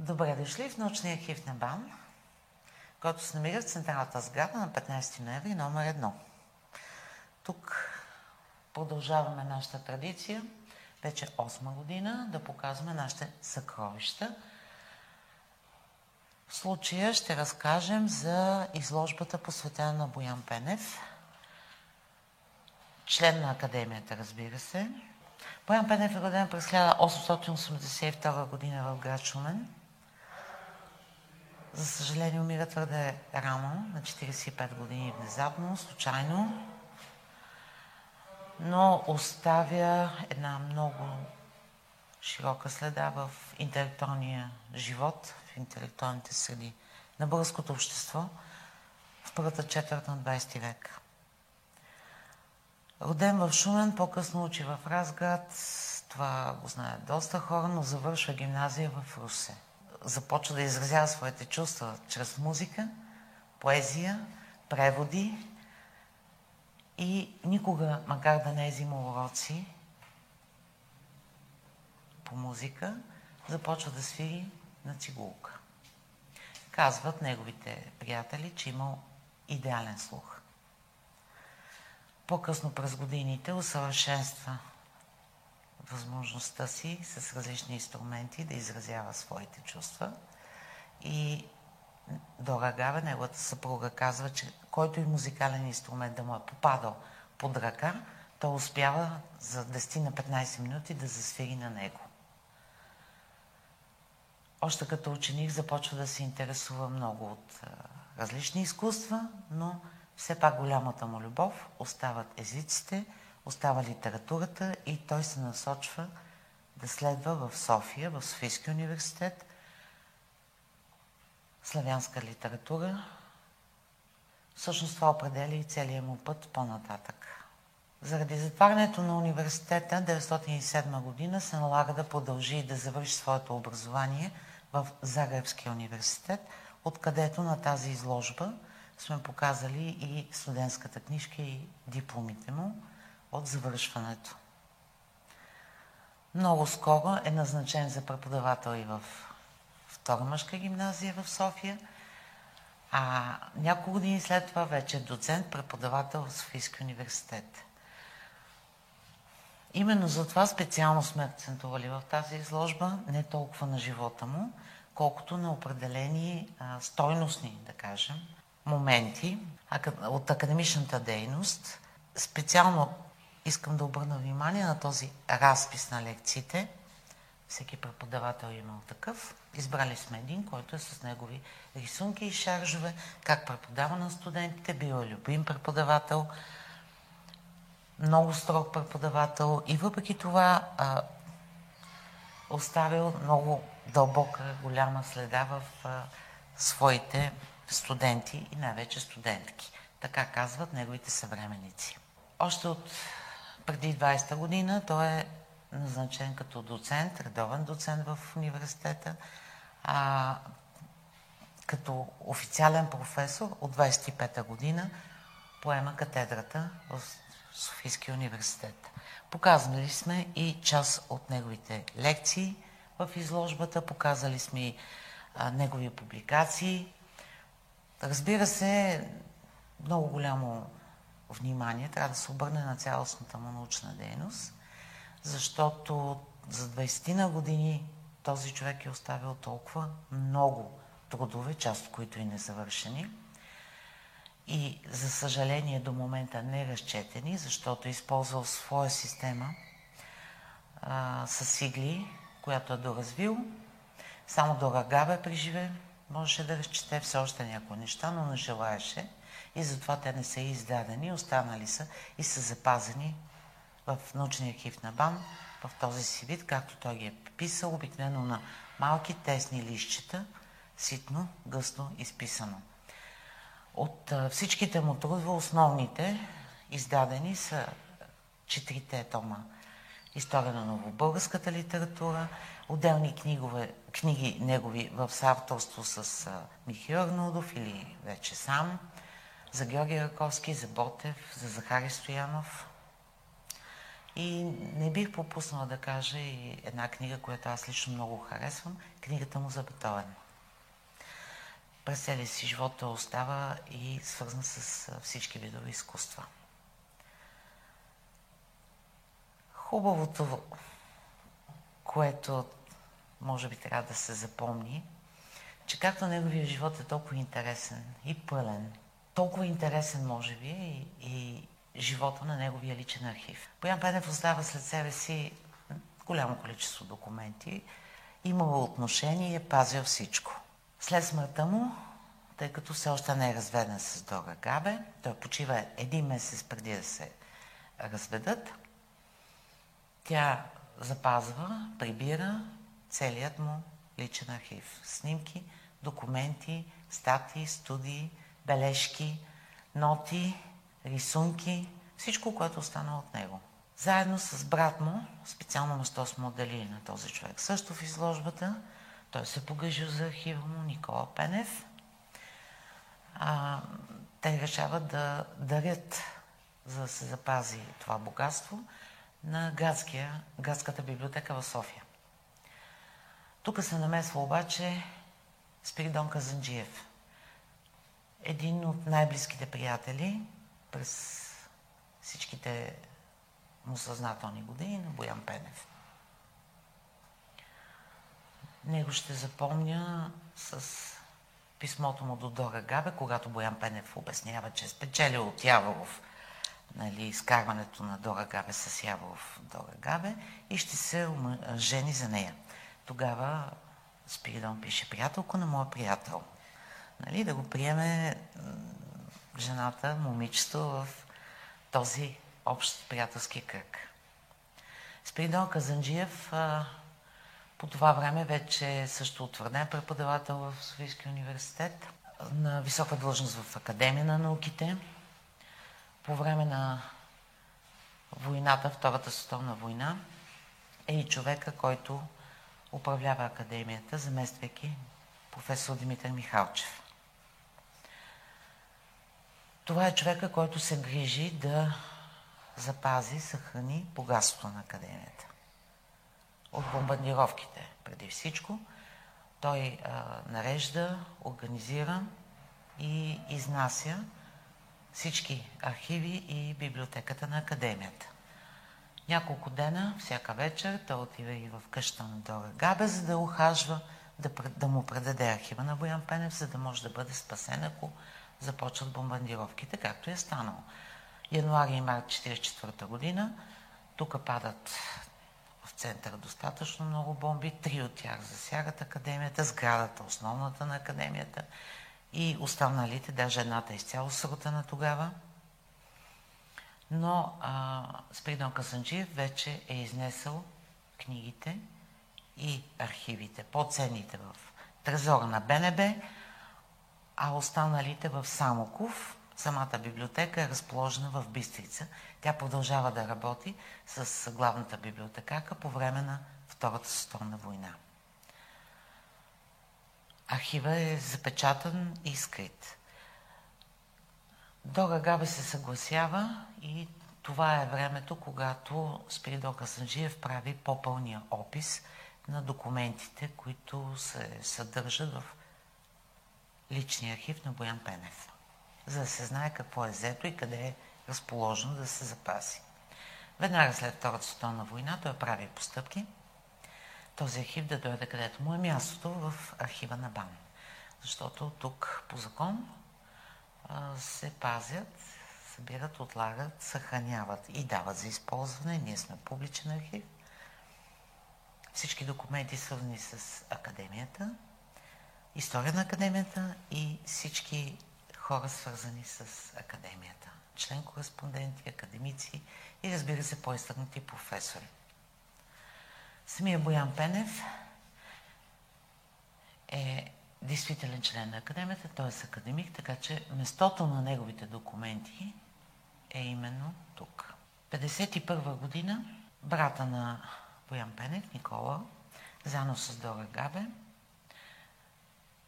Добре дошли в научния архив на БАН, който се намира в централната сграда на 15 ноември, номер 1. Тук продължаваме нашата традиция, вече 8 година, да показваме нашите съкровища. В случая ще разкажем за изложбата посветена на Боян Пенев, член на академията, разбира се. Боян Пенев е роден през 1882 година в град Шумен. За съжаление умира твърде рано, на 45 години внезапно, случайно, но оставя една много широка следа в интелектуалния живот, в интелектуалните среди на българското общество в първата четвърт на 20 век. Роден в Шумен, по-късно учи в Разград, това го знаят доста хора, но завършва гимназия в Русе. Започва да изразява своите чувства чрез музика, поезия, преводи и никога, макар да не е взимал уроци по музика, започва да свири на цигулка. Казват неговите приятели, че имал идеален слух. По-късно през годините усъвършенства възможността си с различни инструменти да изразява своите чувства. И Дора Гава, неговата съпруга, казва, че който и музикален инструмент да му е попадал под ръка, той успява за 10 на 15 минути да засвири на него. Още като ученик започва да се интересува много от различни изкуства, но все пак голямата му любов остават езиците, остава литературата и той се насочва да следва в София, в Софийския университет, славянска литература. Всъщност това определя и целият му път по-нататък. Заради затварянето на университета 1907 година се налага да продължи и да завърши своето образование в Загребския университет, откъдето на тази изложба – сме показали и студентската книжка и дипломите му от завършването. Много скоро е назначен за преподавател и в Втора мъжка гимназия в София, а няколко години след това вече е доцент, преподавател в Софийския университет. Именно за това специално сме акцентували в тази изложба не толкова на живота му, колкото на определени а, стойностни, да кажем, моменти от академичната дейност. Специално искам да обърна внимание на този разпис на лекциите. Всеки преподавател е имал такъв. Избрали сме един, който е с негови рисунки и шаржове, как преподава на студентите, бил е любим преподавател, много строг преподавател и въпреки това а, оставил много дълбока, голяма следа в а, своите студенти и най-вече студентки. Така казват неговите съвременици. Още от преди 20-та година той е назначен като доцент, редовен доцент в университета, а като официален професор от 25-та година поема катедрата в Софийския университет. Показали сме и част от неговите лекции в изложбата, показали сме и а, негови публикации, Разбира се, много голямо внимание трябва да се обърне на цялостната му научна дейност, защото за 20 на години този човек е оставил толкова много трудове, част от които и незавършени. И за съжаление до момента не разчетени, защото е използвал своя система а, с сигли, която е доразвил. Само до Рагаве приживе, можеше да разчете все още някои неща, но не желаеше и затова те не са издадени, останали са и са запазени в научния архив на БАН в този си вид, както той ги е писал, обикновено на малки тесни лищчета, ситно, гъсто изписано. От всичките му трудове, основните, издадени са четирите тома. История на новобългарската литература, отделни книгове, книги негови в съавторство с Михаил Арнудов или вече сам, за Георги Раковски, за Ботев, за Захари Стоянов И не бих пропуснала да кажа и една книга, която аз лично много харесвам, книгата му за Бетовен. През целия си живот той остава и свързан с всички видове изкуства. Хубавото, което може би трябва да се запомни, че както неговия живот е толкова интересен и пълен, толкова интересен може би и, и живота на неговия личен архив. Боян Пенев оставя след себе си голямо количество документи, имал отношение и е пазил всичко. След смъртта му, тъй като все още не е разведен с Дора Габе, той почива един месец преди да се разведат, тя запазва, прибира целият му личен архив. Снимки, документи, статии, студии, бележки, ноти, рисунки, всичко, което остана от него. Заедно с брат му, специално место сме отделили на този човек. Също в изложбата, той се погрижил за архива му, Никола Пенев. А, те решават да дарят, за да се запази това богатство, на градския, градската библиотека в София. Тук се намесва обаче Спиридон Казанджиев, един от най-близките приятели през всичките му съзнателни години на Боян Пенев. Него ще запомня с писмото му до Дора Габе, когато Боян Пенев обяснява, че е спечелил от Яворов нали, изкарването на Дора Габе с Яворов Дора Габе и ще се жени за нея. Тогава Спиридон пише приятелко на моя приятел. Нали, да го приеме жената, момичето в този общ приятелски кръг. Спиридон Казанджиев по това време вече е също утвърден преподавател в Софийския университет на висока длъжност в Академия на науките. По време на войната, Втората световна война, е и човека, който управлява академията, замествайки професор Димитър Михалчев. Това е човека, който се грижи да запази, съхрани богатството на академията. От бомбардировките, преди всичко. Той а, нарежда, организира и изнася всички архиви и библиотеката на академията. Няколко дена, всяка вечер, той отива и в къща на Дора Габе, за да ухажва, да, да му предаде архива на Боян Пенев, за да може да бъде спасен, ако започват бомбардировките, както е станало. Януари и март 1944 година тук падат в центъра достатъчно много бомби. Три от тях засягат академията, сградата, основната на академията и останалите, даже едната е изцяло срутана тогава. Но а, Спиридон Касанджиев вече е изнесъл книгите и архивите, по-ценните в трезора на БНБ, а останалите в Самоков. Самата библиотека е разположена в Бистрица. Тя продължава да работи с главната библиотекарка по време на Втората световна война. Архива е запечатан и скрит. Дора Габе се съгласява и това е времето, когато Спиридо Касанджиев прави по-пълния опис на документите, които се съдържат в личния архив на Боян Пенев, за да се знае какво е взето и къде е разположено да се запази. Веднага след Втората световна война той прави постъпки този архив да дойде където му е мястото в архива на БАН. Защото тук по закон се пазят, събират, отлагат, съхраняват и дават за използване. Ние сме публичен архив. Всички документи свързани с академията, история на академията и всички хора свързани с академията. Член-кореспонденти, академици и разбира се по-изтъкнати професори. Самия Боян Пенев е действителен член на академията, той е академик, така че местото на неговите документи е именно тук. 1951 година брата на Боян Пенев, Никола, заедно с Дора Габе,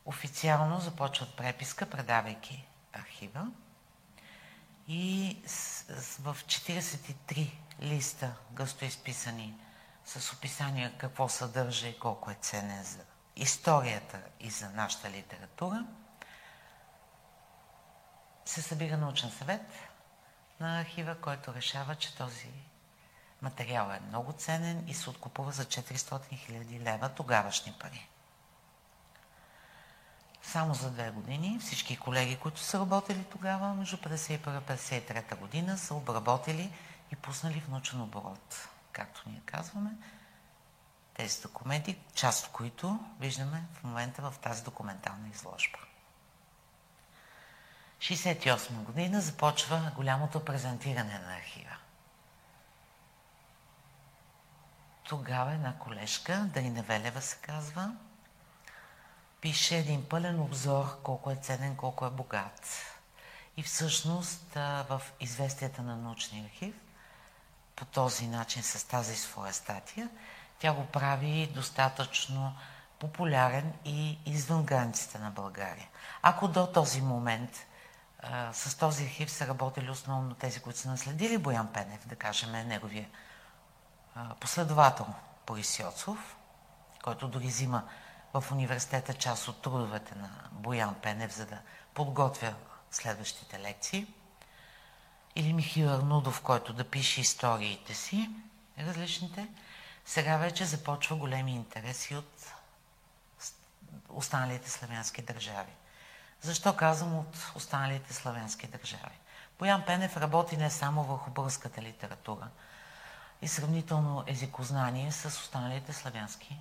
официално започват преписка, предавайки архива и в 43 листа гъсто изписани с описание какво съдържа и колко е ценен за историята и за нашата литература, се събира научен съвет на архива, който решава, че този материал е много ценен и се откупува за 400 000 лева тогавашни пари. Само за две години всички колеги, които са работили тогава, между 51 и 53 година, са обработили и пуснали в научен оборот, както ние казваме, тези документи, част от които виждаме в момента в тази документална изложба. 68 година започва голямото презентиране на архива. Тогава една колежка, Дарина Велева се казва, пише един пълен обзор колко е ценен, колко е богат. И всъщност в известията на научния архив, по този начин, с тази своя статия, тя го прави достатъчно популярен и извън границите на България. Ако до този момент а, с този архив са работили основно тези, които са наследили Боян Пенев, да кажем неговия а, последовател Борис Йоцов, който дори взима в университета част от трудовете на Боян Пенев, за да подготвя следващите лекции. Или Михаил Арнудов, който да пише историите си, различните. Сега вече започва големи интереси от останалите славянски държави. Защо казвам от останалите славянски държави? Боян Пенев работи не само върху българската литература и сравнително езикознание с останалите славянски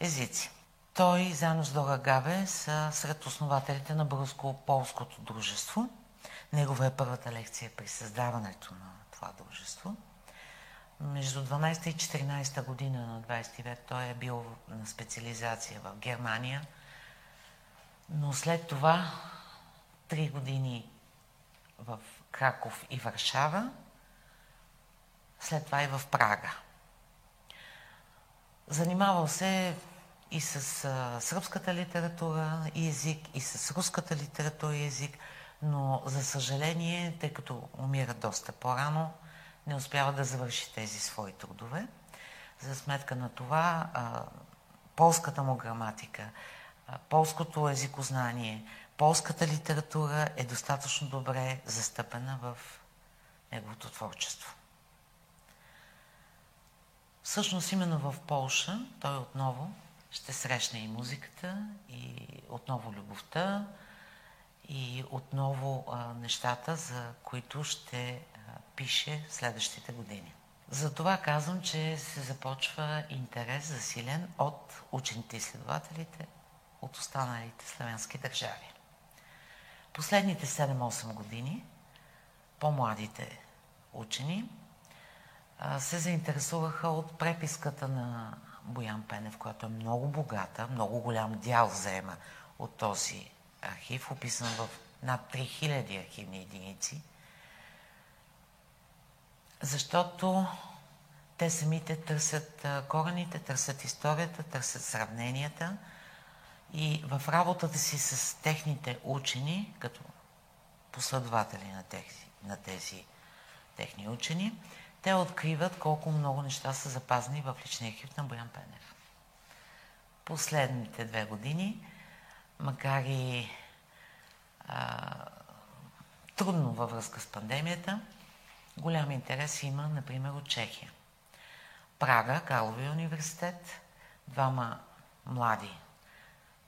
езици. Той, заедно с Дора Гаве, са сред основателите на Българско-полското дружество. Негова е първата лекция при създаването на това дружество. Между 12 и 14 година на 20 век той е бил на специализация в Германия, но след това три години в Краков и Варшава, след това и в Прага. Занимавал се и с а, сръбската литература и език, и с руската литература и език, но за съжаление, тъй като умира доста по-рано, не успява да завърши тези свои трудове. За сметка на това, а, полската му граматика, а, полското езикознание, полската литература е достатъчно добре застъпена в неговото творчество. Всъщност именно в Полша той отново ще срещне и музиката, и отново любовта, и отново а, нещата, за които ще а, пише в следващите години. Затова казвам, че се започва интерес засилен от учените изследователите от останалите славянски държави. Последните 7-8 години по-младите учени се заинтересуваха от преписката на Боян Пенев, която е много богата, много голям дял взема от този архив, описан в над 3000 архивни единици, защото те самите търсят корените, търсят историята, търсят сравненията и в работата си с техните учени, като последователи на тези, на тези техни учени, те откриват колко много неща са запазени в личния архив на Боян Пенев. Последните две години, макар и а, трудно във връзка с пандемията, голям интерес има, например, от Чехия. Прага, Карловия университет, двама млади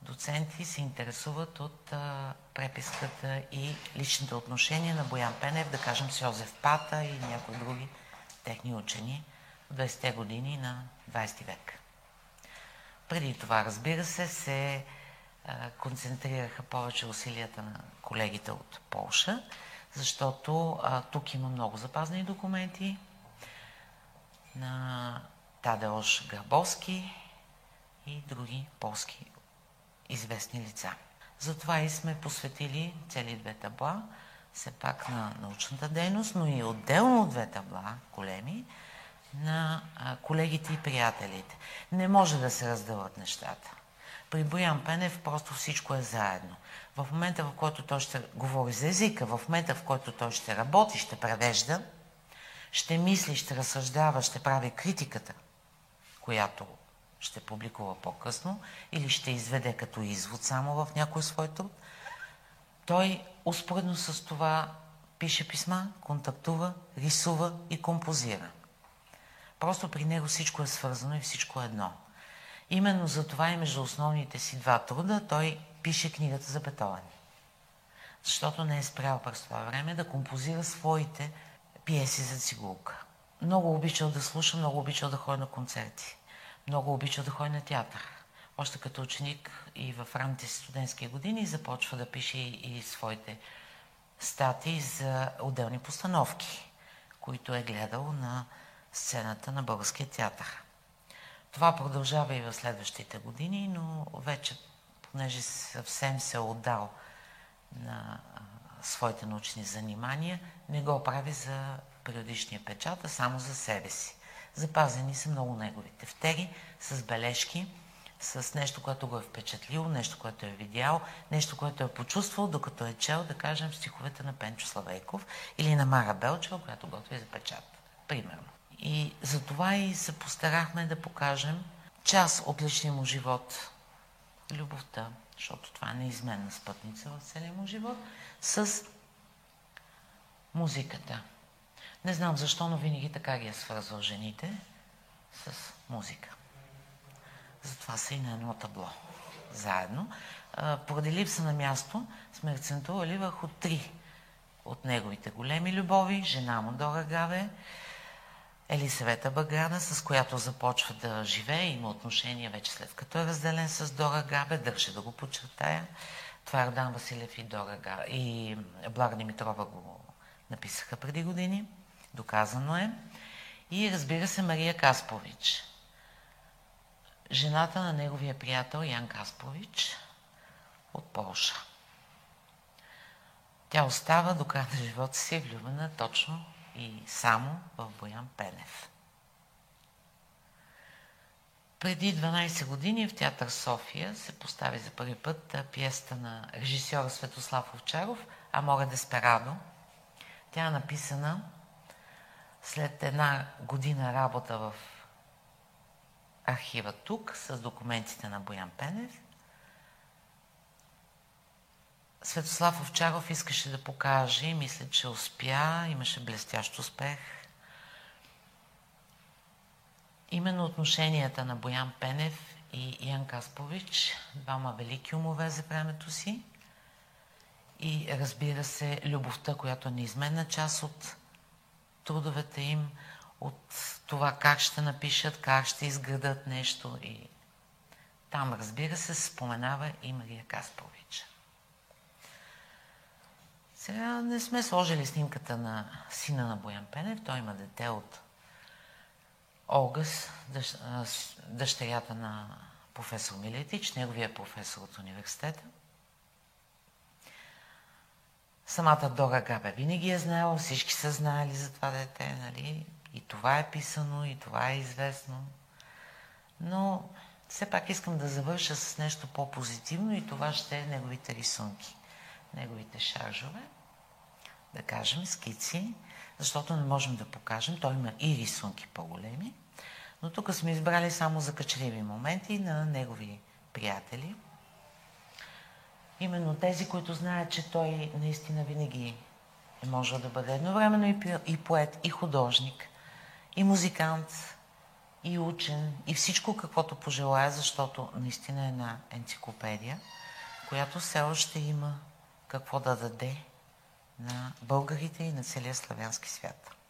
доценти се интересуват от а, преписката и личните отношения на Боян Пенев, да кажем с Йозеф Пата и някои други техни учени в 20-те години на 20 век. Преди това, разбира се, се концентрираха повече усилията на колегите от Полша, защото а, тук има много запазени документи на Тадеош Грабовски и други полски известни лица. Затова и сме посветили цели две табла все пак на научната дейност, но и отделно две табла, големи, на колегите и приятелите. Не може да се разделят нещата. При Боян Пенев просто всичко е заедно. В момента, в който той ще говори за езика, в момента, в който той ще работи, ще превежда, ще мисли, ще разсъждава, ще прави критиката, която ще публикува по-късно или ще изведе като извод само в някой свой труд, той успоредно с това пише писма, контактува, рисува и композира. Просто при него всичко е свързано и всичко е едно. Именно за това и между основните си два труда той пише книгата за Бетовен. Защото не е спрял през това време да композира своите пиеси за цигулка. Много обичал да слуша, много обичал да ходи на концерти. Много обичал да ходи на театър. Още като ученик и в ранните си студентски години започва да пише и, и своите статии за отделни постановки, които е гледал на сцената на Българския театър. Това продължава и в следващите години, но вече, понеже съвсем се е отдал на своите научни занимания, не го прави за периодичния печат, а само за себе си. Запазени са много неговите втери с бележки, с нещо, което го е впечатлило, нещо, което е видял, нещо, което е почувствал, докато е чел, да кажем, стиховете на Пенчо Славейков или на Мара Белчева, която готви за печат. Примерно. И за това и се постарахме да покажем част от личния му живот, любовта, защото това е неизменна спътница в целия му живот, с музиката. Не знам защо, но винаги така ги е свързвал жените с музика. Затова са и на едно табло заедно. Поради липса на място сме акцентували върху три от неговите големи любови. Жена му Дора Гаве, Елисавета Баграна, с която започва да живее, има отношения вече след като е разделен с Дора Габе, държа да го подчертая. Това е Родан Василев и Дора Габе. И Блага Димитрова го написаха преди години. Доказано е. И разбира се Мария Каспович. Жената на неговия приятел Ян Каспович от Полша. Тя остава до края на живота си влюбена точно и само в Боян Пенев. Преди 12 години в театър София се постави за първи път пиеста на режисьора Светослав Овчаров «Амора Десперадо». Тя е написана след една година работа в архива тук с документите на Боян Пенев. Светослав Овчаров искаше да покаже и мисля, че успя, имаше блестящ успех. Именно отношенията на Боян Пенев и Ян Каспович, двама велики умове за времето си, и разбира се, любовта, която е неизменна част от трудовете им, от това как ще напишат, как ще изградат нещо. И там, разбира се, споменава и Мария Каспович. Сега не сме сложили снимката на сина на Боян Пенев. Той има дете от Олгас, дъщерята на професор Милетич, неговия професор от университета. Самата Дора Габе винаги е знаела, всички са знаели за това дете, нали? И това е писано, и това е известно. Но все пак искам да завърша с нещо по-позитивно и това ще е неговите рисунки неговите шаржове, да кажем скици, защото не можем да покажем. Той има и рисунки по-големи, но тук сме избрали само закачливи моменти на негови приятели. Именно тези, които знаят, че той наистина винаги е можел да бъде едновременно и поет, и художник, и музикант, и учен, и всичко каквото пожелая, защото наистина е една енциклопедия, която все още има какво да даде на българите и на целия славянски свят.